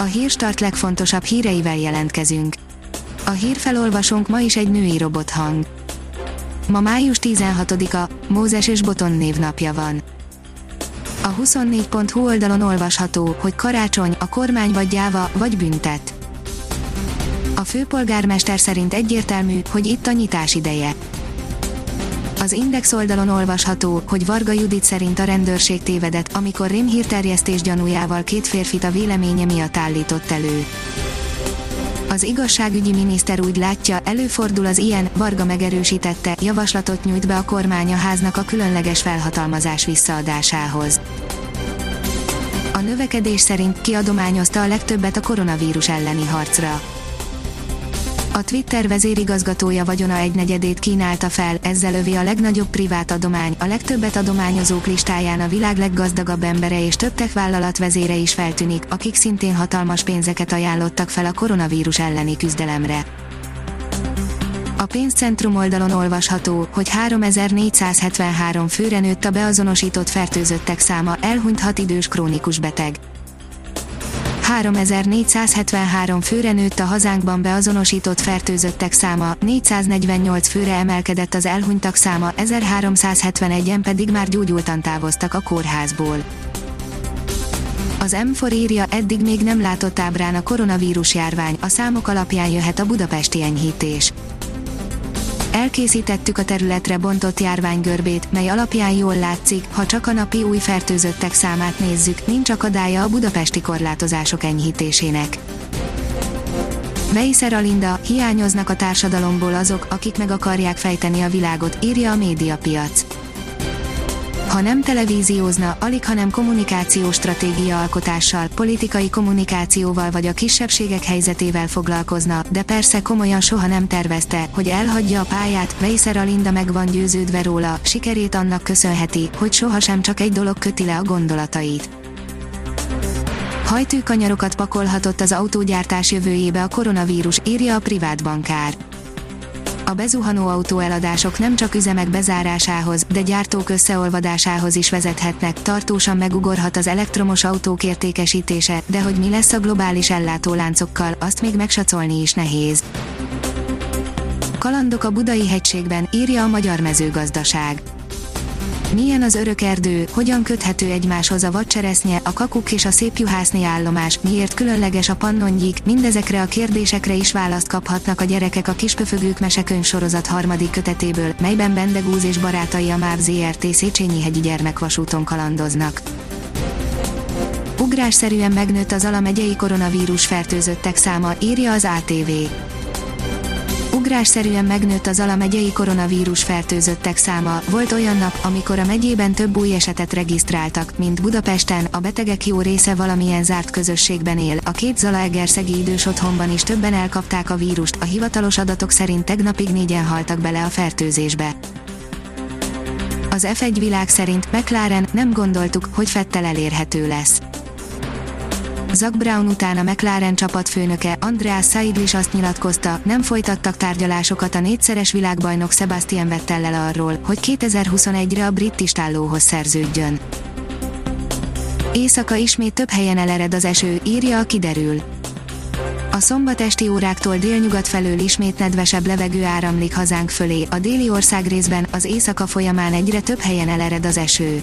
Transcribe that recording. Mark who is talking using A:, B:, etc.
A: A hírstart legfontosabb híreivel jelentkezünk. A hírfelolvasónk ma is egy női robothang. Ma május 16-a, Mózes és Boton névnapja van. A 24.hu oldalon olvasható, hogy karácsony, a kormány vagy gyáva, vagy büntet. A főpolgármester szerint egyértelmű, hogy itt a nyitás ideje. Az Index oldalon olvasható, hogy Varga Judit szerint a rendőrség tévedett, amikor rémhírterjesztés gyanújával két férfit a véleménye miatt állított elő. Az igazságügyi miniszter úgy látja, előfordul az ilyen, Varga megerősítette, javaslatot nyújt be a kormány a háznak a különleges felhatalmazás visszaadásához. A növekedés szerint kiadományozta a legtöbbet a koronavírus elleni harcra. A Twitter vezérigazgatója vagyona egynegyedét kínálta fel, ezzel övé a legnagyobb privát adomány, a legtöbbet adományozók listáján a világ leggazdagabb embere és több tech vállalat vezére is feltűnik, akik szintén hatalmas pénzeket ajánlottak fel a koronavírus elleni küzdelemre. A pénzcentrum oldalon olvasható, hogy 3473 főre nőtt a beazonosított fertőzöttek száma, elhunyt 6 idős krónikus beteg. 3473 főre nőtt a hazánkban beazonosított fertőzöttek száma, 448 főre emelkedett az elhunytak száma, 1371-en pedig már gyógyultan távoztak a kórházból. Az M4 írja, eddig még nem látott ábrán a koronavírus járvány, a számok alapján jöhet a budapesti enyhítés. Elkészítettük a területre bontott járványgörbét, mely alapján jól látszik, ha csak a napi új fertőzöttek számát nézzük, nincs akadálya a budapesti korlátozások enyhítésének. Veiszer Alinda, hiányoznak a társadalomból azok, akik meg akarják fejteni a világot, írja a médiapiac ha nem televíziózna, alig hanem kommunikációs stratégia alkotással, politikai kommunikációval vagy a kisebbségek helyzetével foglalkozna, de persze komolyan soha nem tervezte, hogy elhagyja a pályát, Weiser Alinda meg van győződve róla, sikerét annak köszönheti, hogy sohasem csak egy dolog köti le a gondolatait. Hajtőkanyarokat pakolhatott az autógyártás jövőjébe a koronavírus, írja a privát bankár a bezuhanó autóeladások nem csak üzemek bezárásához, de gyártók összeolvadásához is vezethetnek, tartósan megugorhat az elektromos autók értékesítése, de hogy mi lesz a globális ellátóláncokkal, azt még megsacolni is nehéz. Kalandok a Budai hegységben, írja a Magyar Mezőgazdaság. Milyen az örök erdő, hogyan köthető egymáshoz a vadcseresznye, a kakuk és a szépjuhászni állomás, miért különleges a pannongyík, mindezekre a kérdésekre is választ kaphatnak a gyerekek a Kispöfögők mesekönyv sorozat harmadik kötetéből, melyben Bendegúz és barátai a MÁV ZRT. Széchenyi hegyi gyermekvasúton kalandoznak. Ugrásszerűen megnőtt az Ala megyei koronavírus fertőzöttek száma, írja az ATV ugrásszerűen megnőtt az Ala megyei koronavírus fertőzöttek száma. Volt olyan nap, amikor a megyében több új esetet regisztráltak, mint Budapesten, a betegek jó része valamilyen zárt közösségben él. A két Zalaegerszegi idős otthonban is többen elkapták a vírust, a hivatalos adatok szerint tegnapig négyen haltak bele a fertőzésbe. Az F1 világ szerint McLaren nem gondoltuk, hogy Fettel elérhető lesz. Zak Brown után a McLaren csapatfőnöke Andreas Seidl azt nyilatkozta, nem folytattak tárgyalásokat a négyszeres világbajnok Sebastian Vettellel arról, hogy 2021-re a brit istállóhoz szerződjön. Éjszaka ismét több helyen elered az eső, írja a kiderül. A szombat esti óráktól délnyugat felől ismét nedvesebb levegő áramlik hazánk fölé, a déli ország részben az éjszaka folyamán egyre több helyen elered az eső.